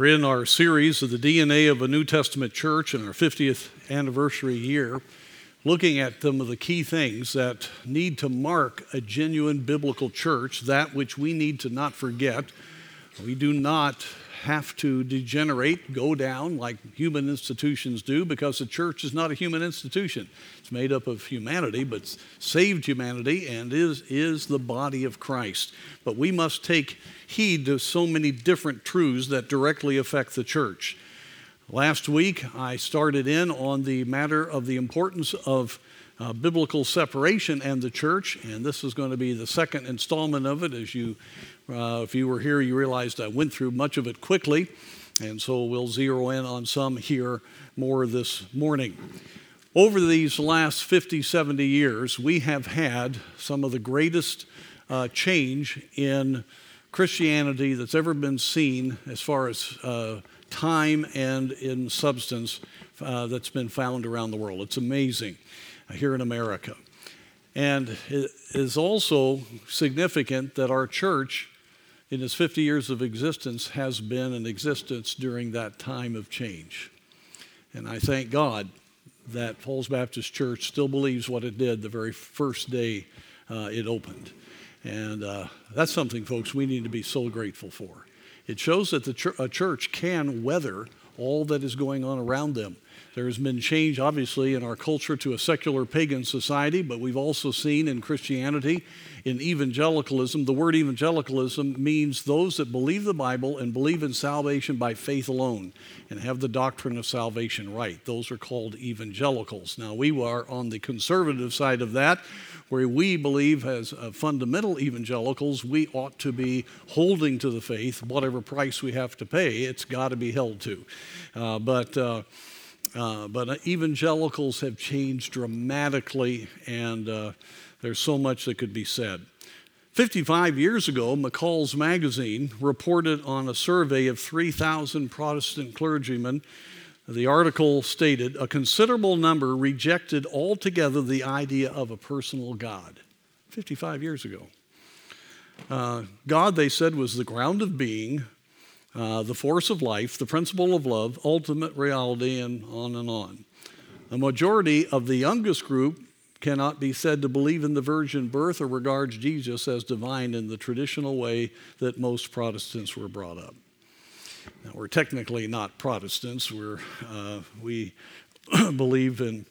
We're in our series of the DNA of a New Testament church in our 50th anniversary year, looking at some of the key things that need to mark a genuine biblical church, that which we need to not forget. We do not have to degenerate, go down like human institutions do, because the church is not a human institution. It's made up of humanity, but saved humanity and is, is the body of Christ. But we must take heed to so many different truths that directly affect the church. Last week, I started in on the matter of the importance of uh, biblical separation and the church, and this is going to be the second installment of it. As you, uh, if you were here, you realized I went through much of it quickly, and so we'll zero in on some here more this morning. Over these last 50, 70 years, we have had some of the greatest uh, change in Christianity that's ever been seen as far as uh, time and in substance uh, that's been found around the world. It's amazing here in America. And it is also significant that our church, in its 50 years of existence, has been in existence during that time of change. And I thank God that Falls Baptist Church still believes what it did the very first day uh, it opened. And uh, that's something, folks, we need to be so grateful for. It shows that the ch- a church can weather all that is going on around them. There has been change, obviously, in our culture to a secular pagan society, but we've also seen in Christianity, in evangelicalism, the word evangelicalism means those that believe the Bible and believe in salvation by faith alone and have the doctrine of salvation right. Those are called evangelicals. Now, we are on the conservative side of that, where we believe as uh, fundamental evangelicals, we ought to be holding to the faith, whatever price we have to pay, it's got to be held to. Uh, but uh, uh, but evangelicals have changed dramatically, and uh, there's so much that could be said. 55 years ago, McCall's magazine reported on a survey of 3,000 Protestant clergymen. The article stated a considerable number rejected altogether the idea of a personal God. 55 years ago. Uh, God, they said, was the ground of being, uh, the force of life, the principle of love, ultimate reality, and on and on. A majority of the youngest group cannot be said to believe in the virgin birth or regards Jesus as divine in the traditional way that most Protestants were brought up. Now, we're technically not Protestants. We're, uh, we believe in,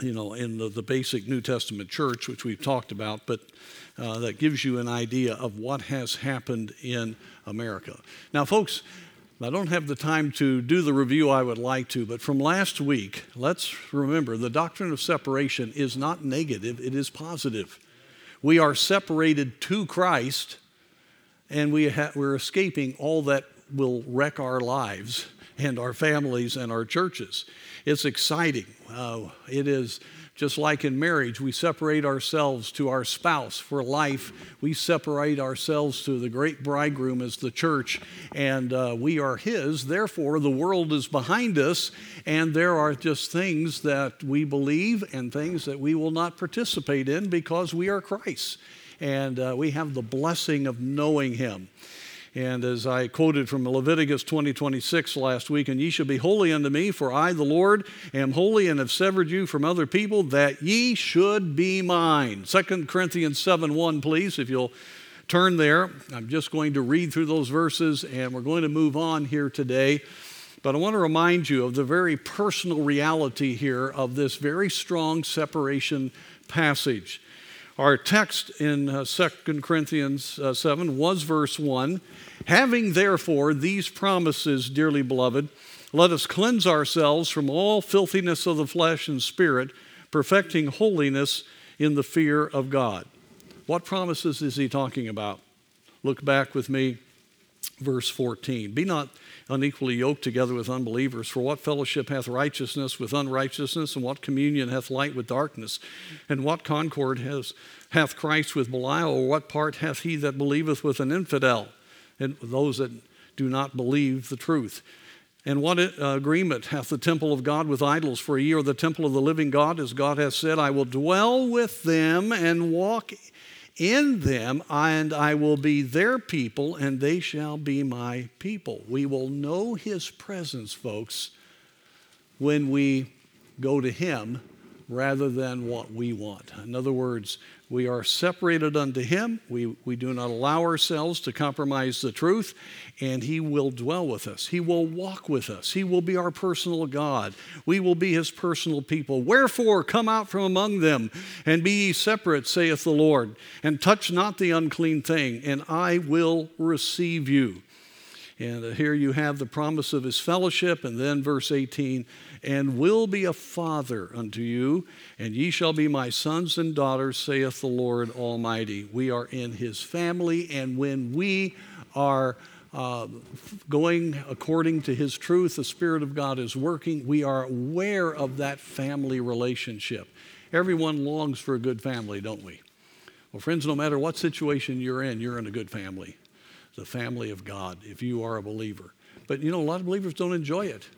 you know, in the, the basic New Testament church, which we've talked about, but uh, that gives you an idea of what has happened in America. Now, folks, I don't have the time to do the review I would like to, but from last week, let's remember the doctrine of separation is not negative, it is positive. We are separated to Christ, and we ha- we're escaping all that will wreck our lives and our families and our churches. It's exciting. Uh, it is just like in marriage, we separate ourselves to our spouse for life. We separate ourselves to the great bridegroom as the church, and uh, we are His. Therefore, the world is behind us, and there are just things that we believe and things that we will not participate in because we are Christ. And uh, we have the blessing of knowing Him. And as I quoted from Leviticus 20 26 last week, and ye shall be holy unto me, for I, the Lord, am holy and have severed you from other people, that ye should be mine. 2 Corinthians 7 1, please, if you'll turn there. I'm just going to read through those verses, and we're going to move on here today. But I want to remind you of the very personal reality here of this very strong separation passage. Our text in uh, 2 Corinthians uh, 7 was verse 1. Having therefore these promises, dearly beloved, let us cleanse ourselves from all filthiness of the flesh and spirit, perfecting holiness in the fear of God. What promises is he talking about? Look back with me, verse 14. Be not unequally yoked together with unbelievers. For what fellowship hath righteousness with unrighteousness, and what communion hath light with darkness? And what concord has, hath Christ with Belial, or what part hath he that believeth with an infidel? And those that do not believe the truth. And what uh, agreement hath the temple of God with idols? For ye are the temple of the living God, as God hath said, I will dwell with them and walk in them, and I will be their people, and they shall be my people. We will know his presence, folks, when we go to him rather than what we want. In other words, we are separated unto Him. We, we do not allow ourselves to compromise the truth, and He will dwell with us. He will walk with us. He will be our personal God. We will be His personal people. Wherefore, come out from among them and be ye separate, saith the Lord, and touch not the unclean thing, and I will receive you. And uh, here you have the promise of his fellowship. And then verse 18, and will be a father unto you, and ye shall be my sons and daughters, saith the Lord Almighty. We are in his family, and when we are uh, going according to his truth, the Spirit of God is working, we are aware of that family relationship. Everyone longs for a good family, don't we? Well, friends, no matter what situation you're in, you're in a good family the family of God if you are a believer. But you know, a lot of believers don't enjoy it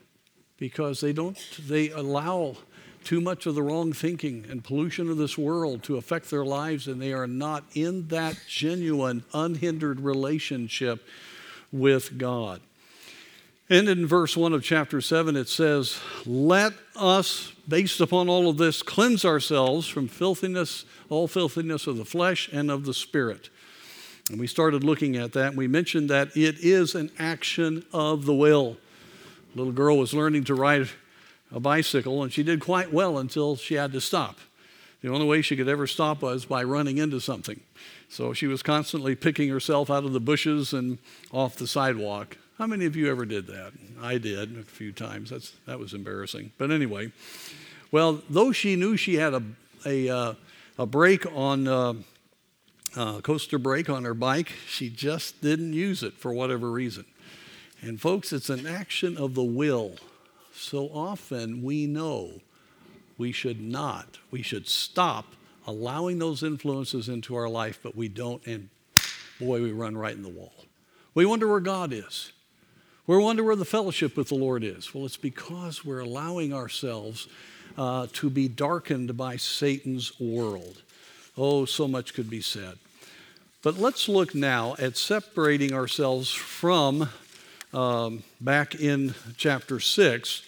because they don't, they allow too much of the wrong thinking and pollution of this world to affect their lives, and they are not in that genuine, unhindered relationship with God. And in verse 1 of chapter 7, it says, Let us, based upon all of this, cleanse ourselves from filthiness, all filthiness of the flesh and of the spirit and we started looking at that. And we mentioned that it is an action of the will. Little girl was learning to ride a bicycle, and she did quite well until she had to stop. The only way she could ever stop was by running into something. So she was constantly picking herself out of the bushes and off the sidewalk. How many of you ever did that? I did a few times. That's, that was embarrassing. But anyway, well, though she knew she had a, a, uh, a brake on uh, uh, coaster brake on her bike. She just didn't use it for whatever reason. And, folks, it's an action of the will. So often we know we should not, we should stop allowing those influences into our life, but we don't, and boy, we run right in the wall. We wonder where God is. We wonder where the fellowship with the Lord is. Well, it's because we're allowing ourselves uh, to be darkened by Satan's world. Oh, so much could be said. But let's look now at separating ourselves from, um, back in chapter 6,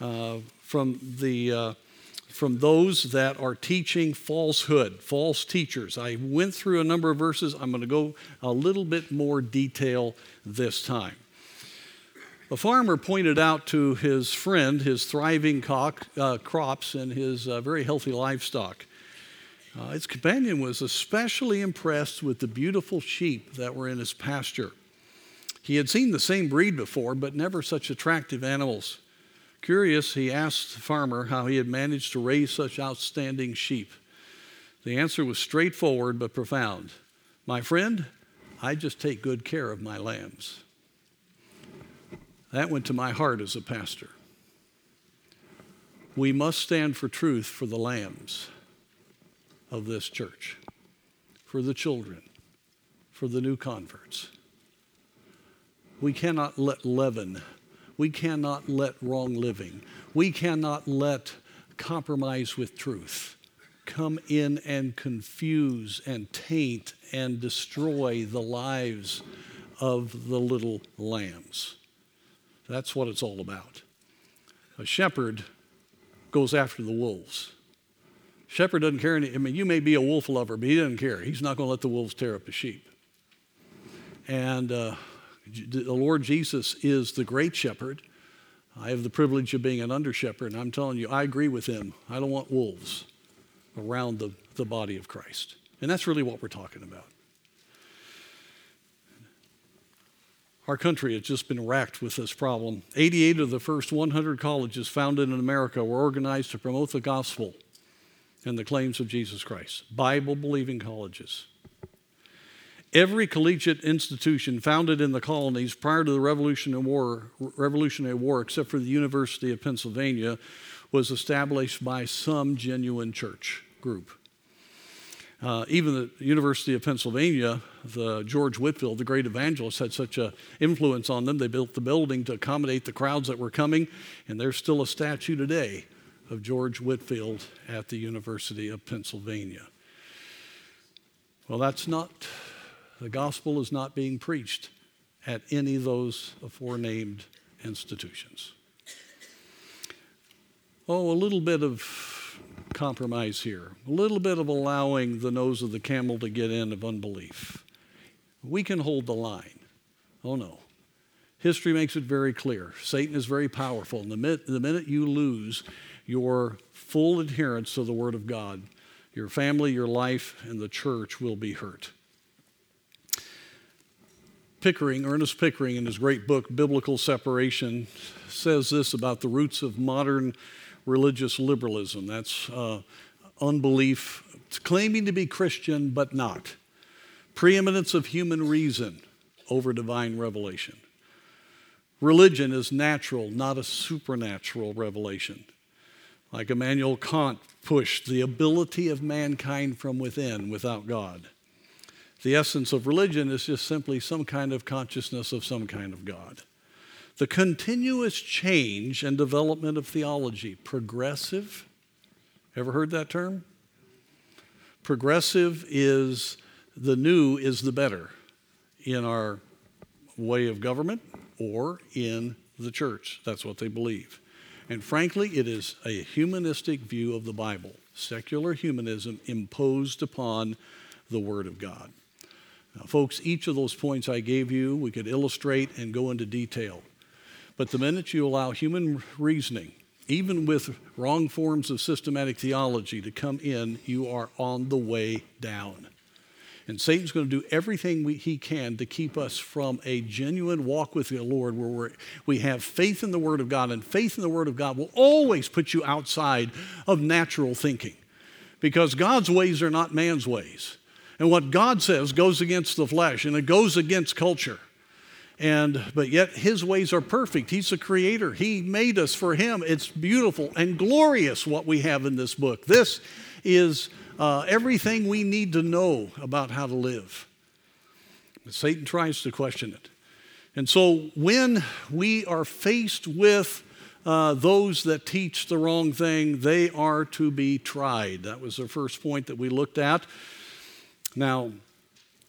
uh, from, the, uh, from those that are teaching falsehood, false teachers. I went through a number of verses. I'm going to go a little bit more detail this time. A farmer pointed out to his friend his thriving cock, uh, crops and his uh, very healthy livestock. Uh, his companion was especially impressed with the beautiful sheep that were in his pasture. He had seen the same breed before, but never such attractive animals. Curious, he asked the farmer how he had managed to raise such outstanding sheep. The answer was straightforward but profound My friend, I just take good care of my lambs. That went to my heart as a pastor. We must stand for truth for the lambs of this church, for the children, for the new converts. We cannot let leaven, we cannot let wrong living, we cannot let compromise with truth come in and confuse and taint and destroy the lives of the little lambs. That's what it's all about. A shepherd goes after the wolves. Shepherd doesn't care. Any, I mean, you may be a wolf lover, but he doesn't care. He's not going to let the wolves tear up the sheep. And uh, the Lord Jesus is the great shepherd. I have the privilege of being an under shepherd, and I'm telling you, I agree with him. I don't want wolves around the, the body of Christ. And that's really what we're talking about. Our country has just been racked with this problem. 88 of the first 100 colleges founded in America were organized to promote the gospel and the claims of Jesus Christ, Bible believing colleges. Every collegiate institution founded in the colonies prior to the Revolutionary War, Revolutionary War, except for the University of Pennsylvania, was established by some genuine church group. Uh, even the University of Pennsylvania, the George Whitefield, the great evangelist, had such an influence on them. They built the building to accommodate the crowds that were coming, and there's still a statue today of George Whitefield at the University of Pennsylvania. Well, that's not, the gospel is not being preached at any of those aforenamed institutions. Oh, a little bit of compromise here, a little bit of allowing the nose of the camel to get in of unbelief. We can hold the line. Oh, no. History makes it very clear. Satan is very powerful. And the minute, the minute you lose your full adherence to the Word of God, your family, your life, and the church will be hurt. Pickering, Ernest Pickering, in his great book, Biblical Separation, says this about the roots of modern religious liberalism. That's uh, unbelief, it's claiming to be Christian, but not. Preeminence of human reason over divine revelation. Religion is natural, not a supernatural revelation. Like Immanuel Kant pushed the ability of mankind from within without God. The essence of religion is just simply some kind of consciousness of some kind of God. The continuous change and development of theology, progressive. Ever heard that term? Progressive is the new is the better in our way of government or in the church. That's what they believe. And frankly, it is a humanistic view of the Bible, secular humanism imposed upon the Word of God. Now, folks, each of those points I gave you, we could illustrate and go into detail. But the minute you allow human reasoning, even with wrong forms of systematic theology, to come in, you are on the way down. And Satan's going to do everything we, he can to keep us from a genuine walk with the Lord where we have faith in the Word of God. And faith in the Word of God will always put you outside of natural thinking because God's ways are not man's ways. And what God says goes against the flesh and it goes against culture. And but yet his ways are perfect. He's the creator. He made us for him. It's beautiful and glorious what we have in this book. This is uh, everything we need to know about how to live. But Satan tries to question it. And so when we are faced with uh, those that teach the wrong thing, they are to be tried. That was the first point that we looked at. Now,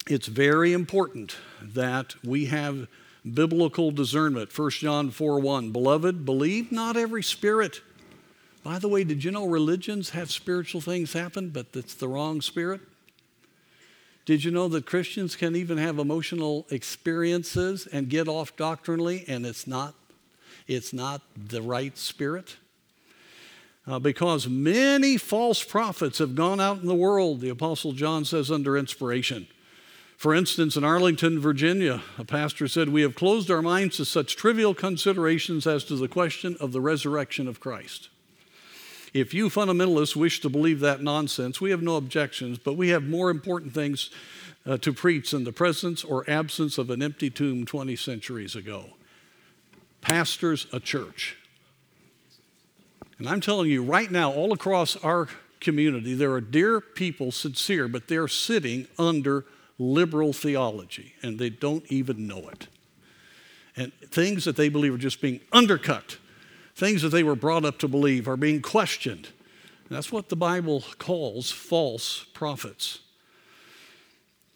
it's very important that we have biblical discernment. 1 John 4 1. Beloved, believe not every spirit by the way, did you know religions have spiritual things happen, but it's the wrong spirit? Did you know that Christians can even have emotional experiences and get off doctrinally and it's not it's not the right spirit? Uh, because many false prophets have gone out in the world, the Apostle John says, under inspiration. For instance, in Arlington, Virginia, a pastor said, We have closed our minds to such trivial considerations as to the question of the resurrection of Christ. If you fundamentalists wish to believe that nonsense, we have no objections, but we have more important things uh, to preach than the presence or absence of an empty tomb 20 centuries ago. Pastors a church. And I'm telling you right now, all across our community, there are dear people, sincere, but they're sitting under liberal theology and they don't even know it. And things that they believe are just being undercut things that they were brought up to believe are being questioned. And that's what the Bible calls false prophets.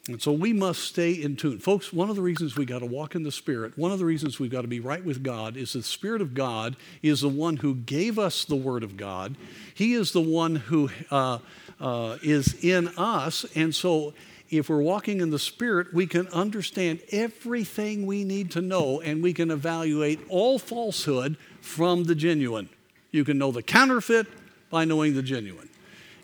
And so we must stay in tune. Folks, one of the reasons we got to walk in the Spirit, one of the reasons we've got to be right with God is the Spirit of God is the one who gave us the Word of God. He is the one who uh, uh, is in us. And so if we're walking in the Spirit, we can understand everything we need to know and we can evaluate all falsehood from the genuine. You can know the counterfeit by knowing the genuine.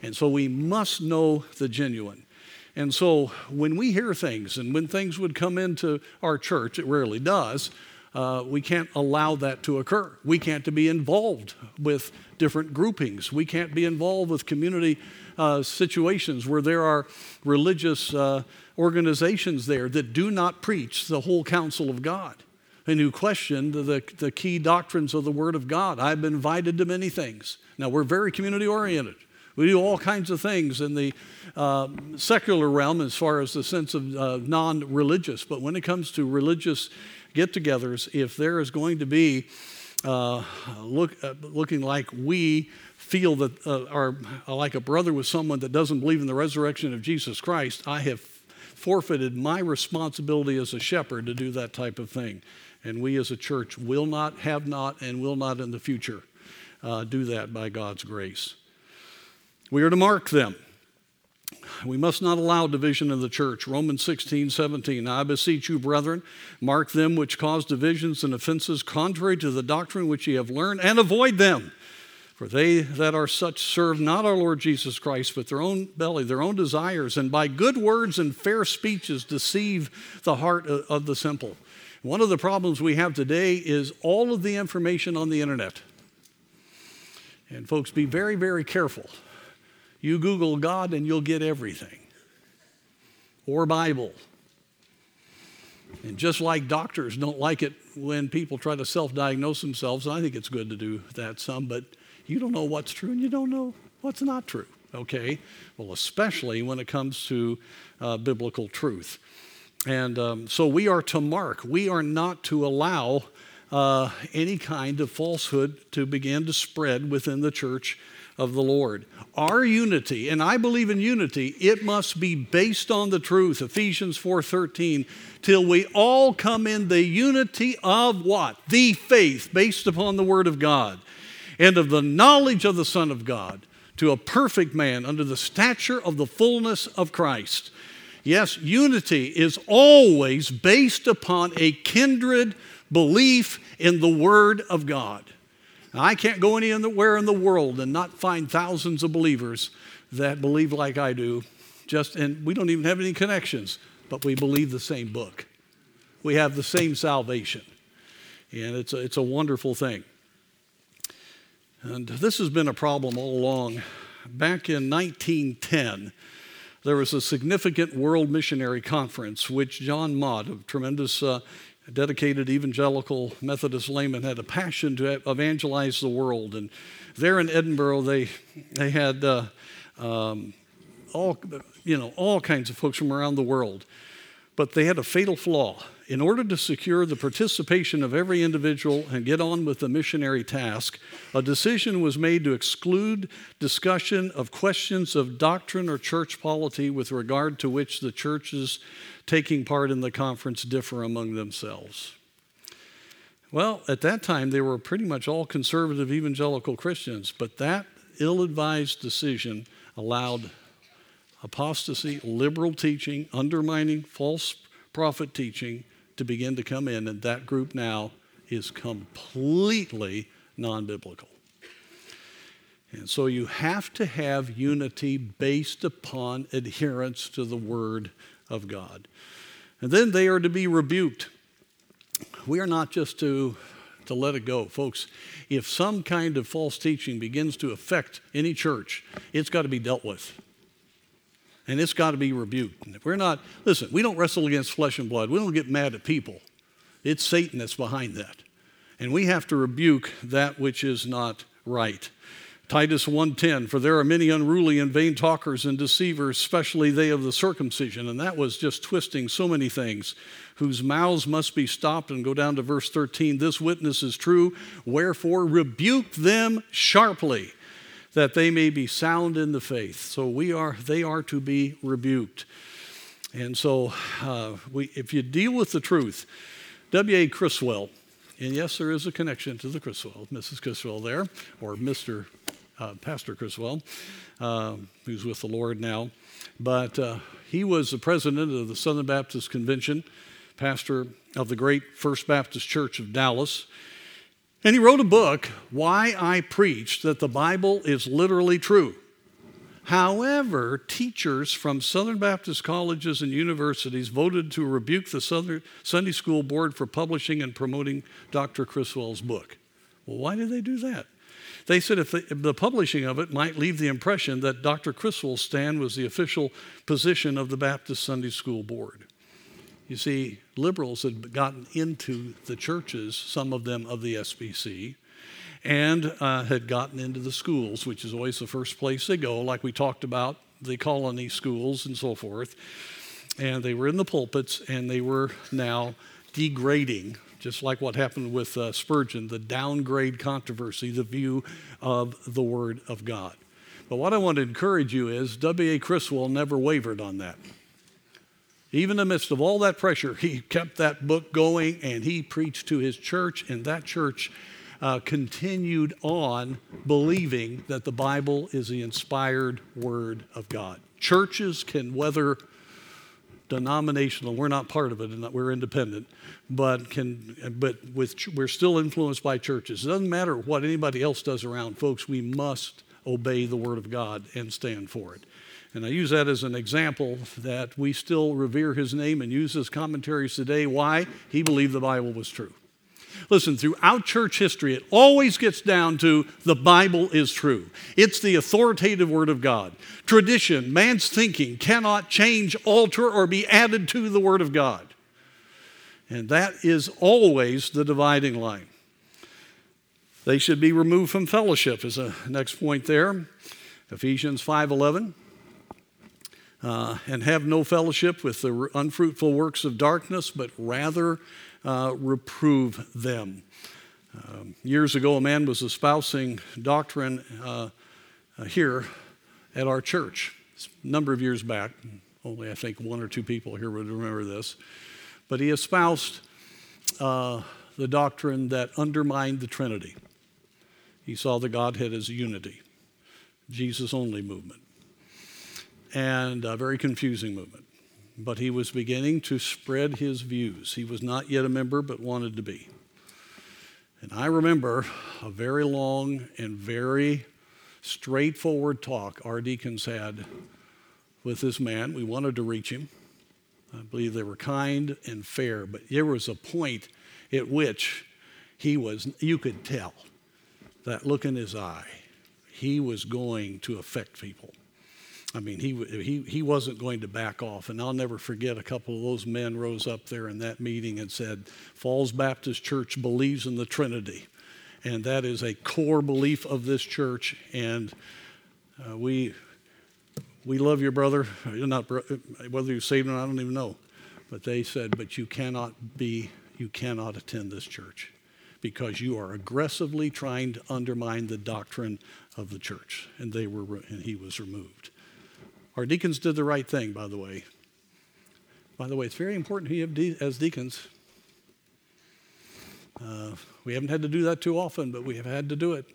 And so we must know the genuine. And so when we hear things and when things would come into our church, it rarely does, uh, we can't allow that to occur. We can't be involved with different groupings. We can't be involved with community uh, situations where there are religious uh, organizations there that do not preach the whole counsel of God and who question the, the key doctrines of the Word of God. I've been invited to many things. Now, we're very community oriented. We do all kinds of things in the uh, secular realm as far as the sense of uh, non religious. But when it comes to religious get togethers, if there is going to be uh, look, uh, looking like we feel that uh, are like a brother with someone that doesn't believe in the resurrection of Jesus Christ, I have forfeited my responsibility as a shepherd to do that type of thing. And we as a church will not, have not, and will not in the future uh, do that by God's grace. We are to mark them. We must not allow division in the church. Romans 16, 17. I beseech you, brethren, mark them which cause divisions and offenses contrary to the doctrine which ye have learned, and avoid them. For they that are such serve not our Lord Jesus Christ, but their own belly, their own desires, and by good words and fair speeches deceive the heart of the simple. One of the problems we have today is all of the information on the internet. And folks, be very, very careful you Google God and you'll get everything, or Bible. And just like doctors don't like it when people try to self diagnose themselves, I think it's good to do that some, but you don't know what's true and you don't know what's not true, okay? Well, especially when it comes to uh, biblical truth. And um, so we are to mark, we are not to allow uh, any kind of falsehood to begin to spread within the church of the Lord. Our unity, and I believe in unity, it must be based on the truth, Ephesians 4:13, till we all come in the unity of what? The faith based upon the word of God and of the knowledge of the Son of God to a perfect man under the stature of the fullness of Christ. Yes, unity is always based upon a kindred belief in the Word of God. I can't go anywhere in the world and not find thousands of believers that believe like I do. Just and we don't even have any connections, but we believe the same book. We have the same salvation. And it's a, it's a wonderful thing. And this has been a problem all along. Back in 1910, there was a significant world missionary conference which John Mott, a tremendous uh, dedicated evangelical Methodist layman, had a passion to evangelize the world. And there in Edinburgh, they, they had uh, um, all, you know, all kinds of folks from around the world. But they had a fatal flaw. In order to secure the participation of every individual and get on with the missionary task, a decision was made to exclude discussion of questions of doctrine or church polity with regard to which the churches taking part in the conference differ among themselves. Well, at that time, they were pretty much all conservative evangelical Christians, but that ill advised decision allowed apostasy, liberal teaching, undermining false prophet teaching to begin to come in, and that group now is completely non biblical. And so you have to have unity based upon adherence to the Word of God. And then they are to be rebuked. We are not just to, to let it go. Folks, if some kind of false teaching begins to affect any church, it's got to be dealt with and it's got to be rebuked. If we're not, listen, we don't wrestle against flesh and blood. We don't get mad at people. It's Satan that's behind that. And we have to rebuke that which is not right. Titus 1:10 for there are many unruly and vain talkers and deceivers especially they of the circumcision and that was just twisting so many things whose mouths must be stopped and go down to verse 13 this witness is true wherefore rebuke them sharply that they may be sound in the faith. So we are, they are to be rebuked. And so uh, we, if you deal with the truth, W.A. Criswell, and yes, there is a connection to the Criswell, Mrs. Criswell there, or Mr. Uh, Pastor Criswell, uh, who's with the Lord now. But uh, he was the president of the Southern Baptist Convention, pastor of the great First Baptist Church of Dallas. And he wrote a book, Why I Preach That the Bible is Literally True. However, teachers from Southern Baptist colleges and universities voted to rebuke the Southern Sunday School Board for publishing and promoting Dr. Criswell's book. Well, why did they do that? They said if the, if the, publishing of it might leave the impression that Dr. Criswell's stand was the official position of the Baptist Sunday School Board. You see, liberals had gotten into the churches, some of them of the SBC, and uh, had gotten into the schools, which is always the first place they go, like we talked about the colony schools and so forth. And they were in the pulpits, and they were now degrading, just like what happened with uh, Spurgeon, the downgrade controversy, the view of the Word of God. But what I want to encourage you is W.A. Criswell never wavered on that. Even in the midst of all that pressure, he kept that book going and he preached to his church, and that church uh, continued on believing that the Bible is the inspired Word of God. Churches can weather denominational, we're not part of it, and we're independent, but can, but with, we're still influenced by churches. It doesn't matter what anybody else does around, folks, we must obey the Word of God and stand for it. And I use that as an example that we still revere his name and use his commentaries today. Why? He believed the Bible was true. Listen, throughout church history, it always gets down to the Bible is true. It's the authoritative Word of God. Tradition, man's thinking, cannot change, alter, or be added to the Word of God. And that is always the dividing line. They should be removed from fellowship, is the next point there. Ephesians 5.11. Uh, and have no fellowship with the unfruitful works of darkness, but rather uh, reprove them. Um, years ago, a man was espousing doctrine uh, uh, here at our church. A number of years back, only I think one or two people here would remember this. But he espoused uh, the doctrine that undermined the Trinity. He saw the Godhead as unity, Jesus only movement, and a very confusing movement but he was beginning to spread his views. He was not yet a member, but wanted to be. And I remember a very long and very straightforward talk our deacons had with this man. We wanted to reach him. I believe they were kind and fair, but there was a point at which he was, you could tell that look in his eye, he was going to affect people. I mean, he, he, he wasn't going to back off. And I'll never forget a couple of those men rose up there in that meeting and said, Falls Baptist Church believes in the Trinity. And that is a core belief of this church. And uh, we, we love your brother. You're Not, whether you saved him, I don't even know. But they said, But you cannot be, you cannot attend this church because you are aggressively trying to undermine the doctrine of the church. And, they were, and he was removed. Our deacons did the right thing, by the way. By the way, it's very important who you as deacons. Uh, we haven't had to do that too often, but we have had to do it.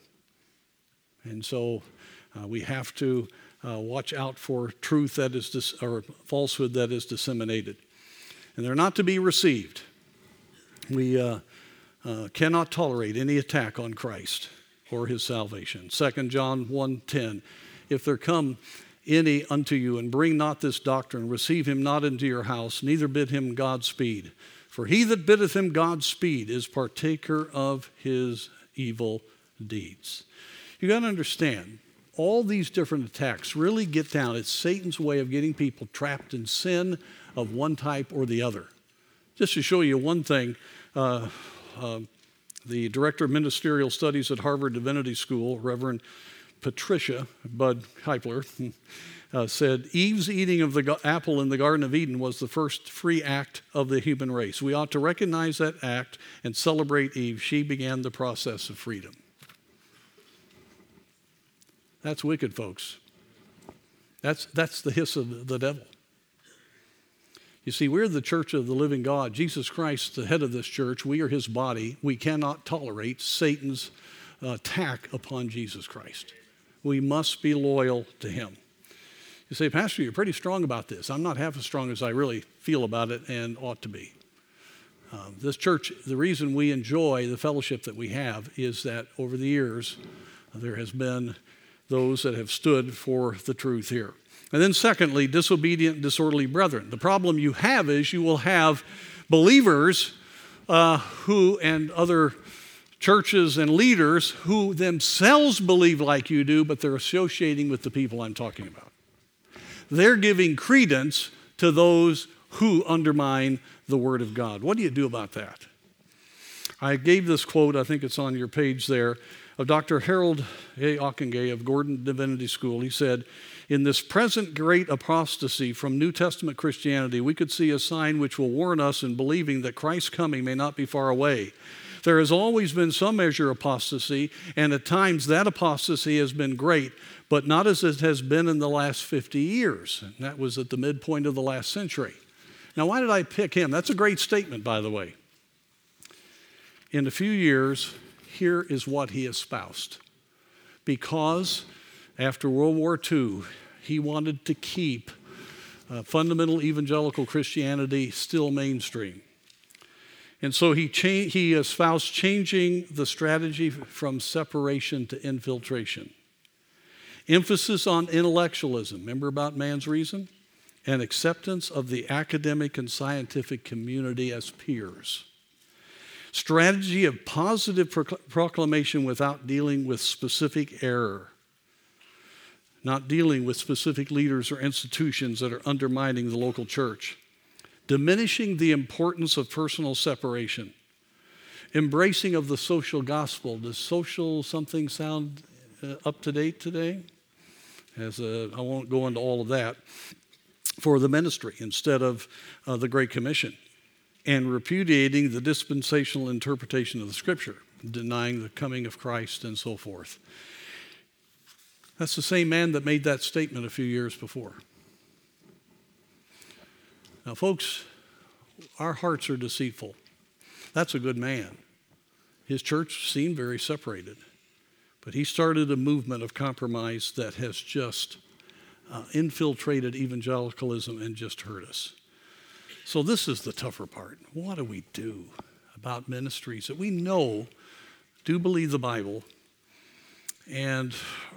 And so uh, we have to uh, watch out for truth that is dis- or falsehood that is disseminated. And they're not to be received. We uh, uh, cannot tolerate any attack on Christ or his salvation. 2 John 1:10 If there come any unto you, and bring not this doctrine. Receive him not into your house, neither bid him Godspeed. For he that biddeth him Godspeed is partaker of his evil deeds. You got to understand, all these different attacks really get down. It's Satan's way of getting people trapped in sin of one type or the other. Just to show you one thing, uh, uh, the director of ministerial studies at Harvard Divinity School, Reverend Patricia Budd Kepler, uh, said Eve's eating of the apple in the Garden of Eden was the first free act of the human race. We ought to recognize that act and celebrate Eve. She began the process of freedom. That's wicked, folks. That's, that's the hiss of the devil. You see, we're the church of the living God. Jesus Christ, the head of this church, we are his body. We cannot tolerate Satan's attack upon Jesus Christ we must be loyal to Him. You say, Pastor, you're pretty strong about this. I'm not half as strong as I really feel about it and ought to be. Um, this church, the reason we enjoy the fellowship that we have is that over the years, there has been those that have stood for the truth here. And then, secondly, disobedient, disorderly brethren. The problem you have is you will have believers uh, who and other churches and leaders who themselves believe like you do, but they're associating with the people I'm talking about. They're giving credence to those who undermine the Word of God. What do you do about that? I gave this quote, I think it's on your page there, of Dr. Harold A. Ockenga of Gordon Divinity School. He said, In this present great apostasy from New Testament Christianity, we could see a sign which will warn us in believing that Christ's coming may not be far away. There has always been some measure of apostasy, and at times that apostasy has been great, but not as it has been in the last 50 years. And that was at the midpoint of the last century. Now, why did I pick him? That's a great statement, by the way. In a few years, here is what he espoused. Because after World War II, he wanted to keep uh, fundamental evangelical Christianity still mainstream. And so he, cha- he espoused changing the strategy from separation to infiltration. Emphasis on intellectualism, remember about man's reason? And acceptance of the academic and scientific community as peers. Strategy of positive proclamation without dealing with specific error not dealing with specific leaders or institutions that are undermining the local church, diminishing the importance of personal separation, embracing of the social gospel. Does social something sound uh, up to date today? As a, I won't go into all of that. For the ministry instead of uh, the Great Commission, and repudiating the dispensational interpretation of the Scripture, denying the coming of Christ and so forth. That's the same man that made that statement a few years before. Now, folks, our hearts are deceitful. That's a good man. His church seemed very separated, but he started a movement of compromise that has just uh, infiltrated evangelicalism and just hurt us. So, this is the tougher part. What do we do about ministries that we know do believe the Bible and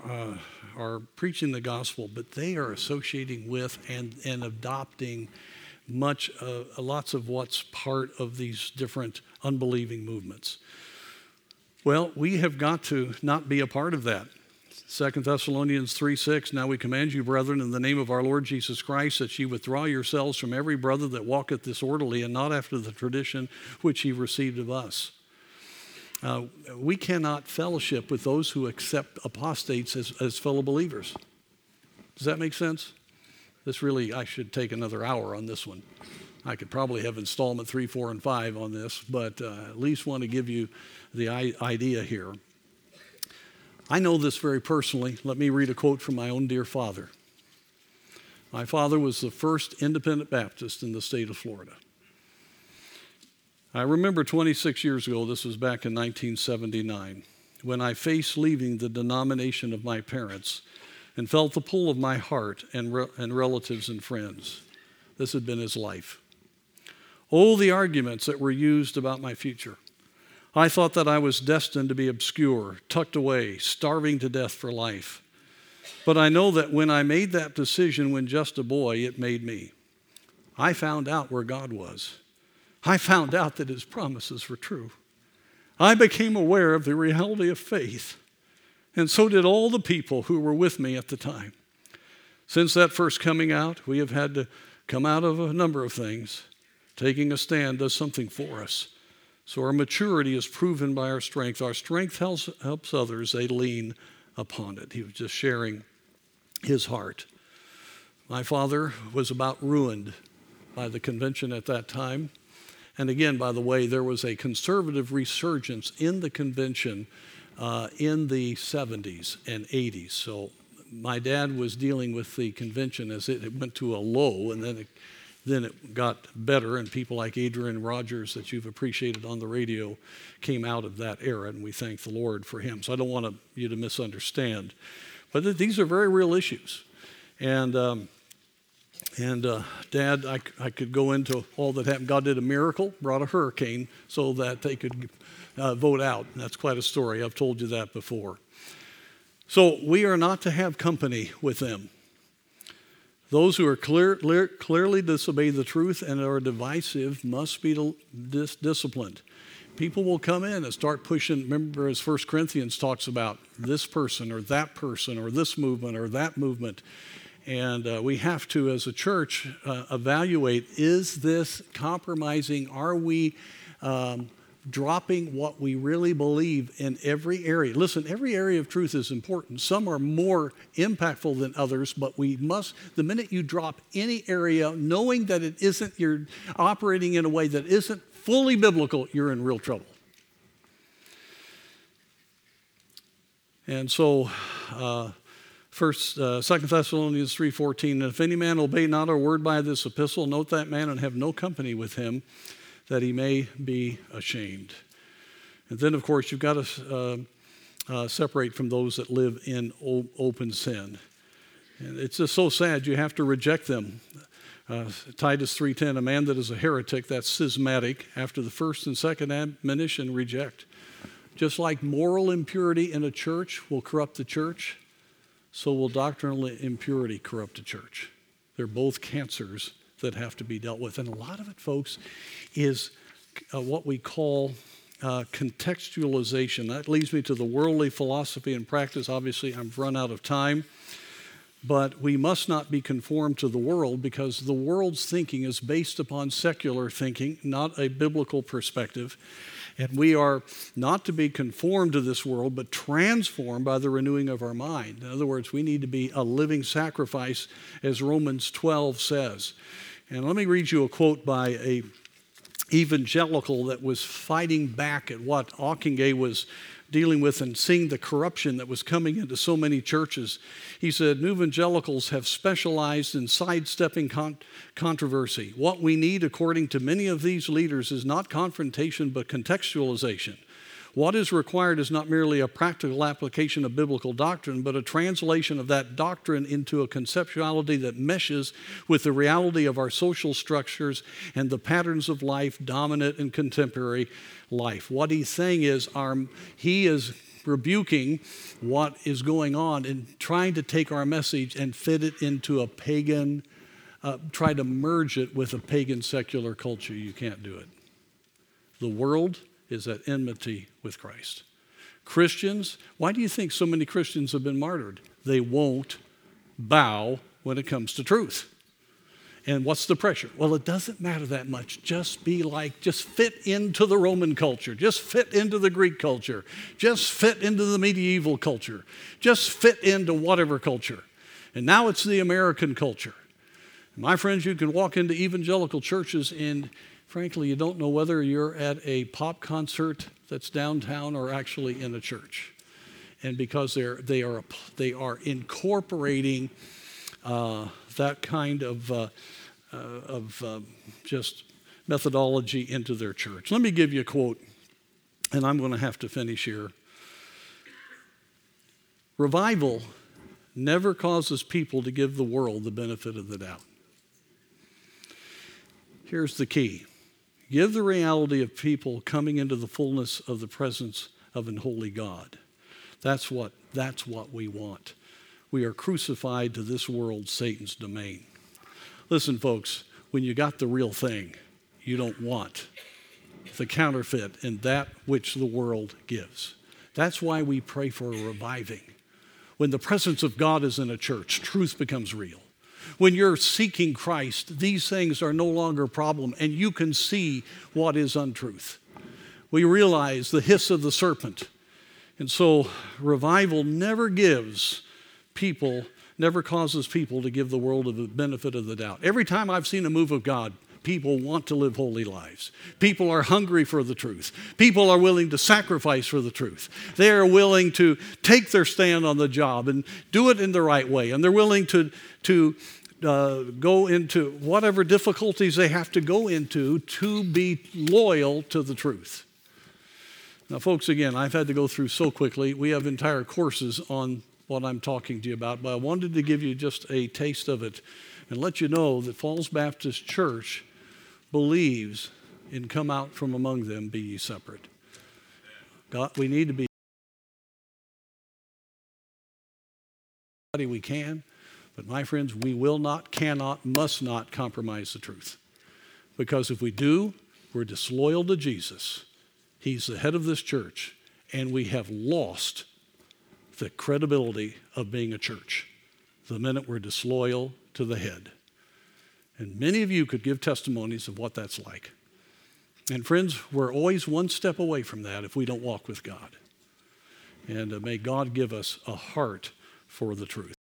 uh, are preaching the gospel, but they are associating with and, and adopting much, uh, lots of what's part of these different unbelieving movements. Well, we have got to not be a part of that. 2 Thessalonians 3 6, now we command you, brethren, in the name of our Lord Jesus Christ, that ye withdraw yourselves from every brother that walketh disorderly and not after the tradition which ye received of us. Uh, we cannot fellowship with those who accept apostates as, as fellow believers. Does that make sense? This really, I should take another hour on this one. I could probably have installment three, four, and five on this, but uh, at least want to give you the idea here. I know this very personally. Let me read a quote from my own dear father. My father was the first independent Baptist in the state of Florida. I remember 26 years ago, this was back in 1979, when I faced leaving the denomination of my parents and felt the pull of my heart and, re- and relatives and friends. This had been his life. All the arguments that were used about my future. I thought that I was destined to be obscure, tucked away, starving to death for life. But I know that when I made that decision when just a boy, it made me. I found out where God was. I found out that his promises were true. I became aware of the reality of faith, and so did all the people who were with me at the time. Since that first coming out, we have had to come out of a number of things. Taking a stand does something for us. So our maturity is proven by our strength. Our strength helps, helps others, they lean upon it. He was just sharing his heart. My father was about ruined by the convention at that time. And again, by the way, there was a conservative resurgence in the convention uh, in the 70s and 80s. So my dad was dealing with the convention as it went to a low, and then it, then it got better, and people like Adrian Rogers that you've appreciated on the radio came out of that era, and we thank the Lord for him. So I don't want you to misunderstand. But these are very real issues. And um, and uh, Dad, I, I could go into all that happened. God did a miracle, brought a hurricane so that they could uh, vote out. And that's quite a story. I've told you that before. So we are not to have company with them. Those who are clear, clear, clearly disobey the truth and are divisive must be dis- disciplined. People will come in and start pushing. Remember, as First Corinthians talks about this person or that person or this movement or that movement. And uh, we have to, as a church, uh, evaluate is this compromising? Are we um, dropping what we really believe in every area? Listen, every area of truth is important. Some are more impactful than others, but we must, the minute you drop any area, knowing that it isn't, you're operating in a way that isn't fully biblical, you're in real trouble. And so, uh, First, uh, Second Thessalonians three fourteen. And if any man obey not our word by this epistle, note that man and have no company with him, that he may be ashamed. And then, of course, you've got to uh, uh, separate from those that live in o- open sin. And it's just so sad you have to reject them. Uh, Titus 3:10, a man that is a heretic, that's schismatic, after the first and second admonition, reject. Just like moral impurity in a church will corrupt the church, so will doctrinal impurity corrupt a church. They're both cancers that have to be dealt with. And a lot of it, folks, is uh, what we call uh, contextualization. That leads me to the worldly philosophy and practice. Obviously, I've run out of time. But we must not be conformed to the world because the world's thinking is based upon secular thinking, not a biblical perspective. And we are not to be conformed to this world, but transformed by the renewing of our mind. In other words, we need to be a living sacrifice, as Romans 12 says. And let me read you a quote by a evangelical that was fighting back at what Ockenga was dealing with and seeing the corruption that was coming into so many churches. He said, New evangelicals have specialized in sidestepping con- controversy. What we need, according to many of these leaders, is not confrontation but contextualization. What is required is not merely a practical application of biblical doctrine, but a translation of that doctrine into a conceptuality that meshes with the reality of our social structures and the patterns of life dominant in contemporary life. What he's saying is, our, he is rebuking what is going on and trying to take our message and fit it into a pagan, uh, try to merge it with a pagan secular culture. You can't do it. The world is at enmity with Christ. Christians, why do you think so many Christians have been martyred? They won't bow when it comes to truth. And what's the pressure? Well, it doesn't matter that much. Just be like, just fit into the Roman culture, just fit into the Greek culture, just fit into the medieval culture, just fit into whatever culture. And now it's the American culture. My friends, you can walk into evangelical churches and frankly, you don't know whether you're at a pop concert that's downtown or actually in a church. And because they're, they, are, they are incorporating uh, that kind of, uh, uh, of uh, just methodology into their church. Let me give you a quote, and I'm going to have to finish here. Revival never causes people to give the world the benefit of the doubt. Here's the key give the reality of people coming into the fullness of the presence of an holy God. That's what, that's what we want. We are crucified to this world, Satan's domain. Listen, folks, when you got the real thing, you don't want the counterfeit and that which the world gives. That's why we pray for a reviving. When the presence of God is in a church, truth becomes real. When you're seeking Christ, these things are no longer a problem, and you can see what is untruth. We realize the hiss of the serpent. And so, revival never gives people, never causes people to give the world the benefit of the doubt. Every time I've seen a move of God, people want to live holy lives. People are hungry for the truth. People are willing to sacrifice for the truth. They are willing to take their stand on the job and do it in the right way. And they're willing to, to uh, go into whatever difficulties they have to go into to be loyal to the truth. Now, folks, again, I've had to go through so quickly. We have entire courses on what I'm talking to you about, but I wanted to give you just a taste of it and let you know that Falls Baptist Church believes in come out from among them, be ye separate. God, we need to be we can, but my friends, we will not, cannot, must not compromise the truth. Because if we do, we're disloyal to Jesus. He's the head of this church, and we have lost the credibility of being a church the minute we're disloyal to the head. And many of you could give testimonies of what that's like. And friends, we're always one step away from that if we don't walk with God. And uh, may God give us a heart for the truth.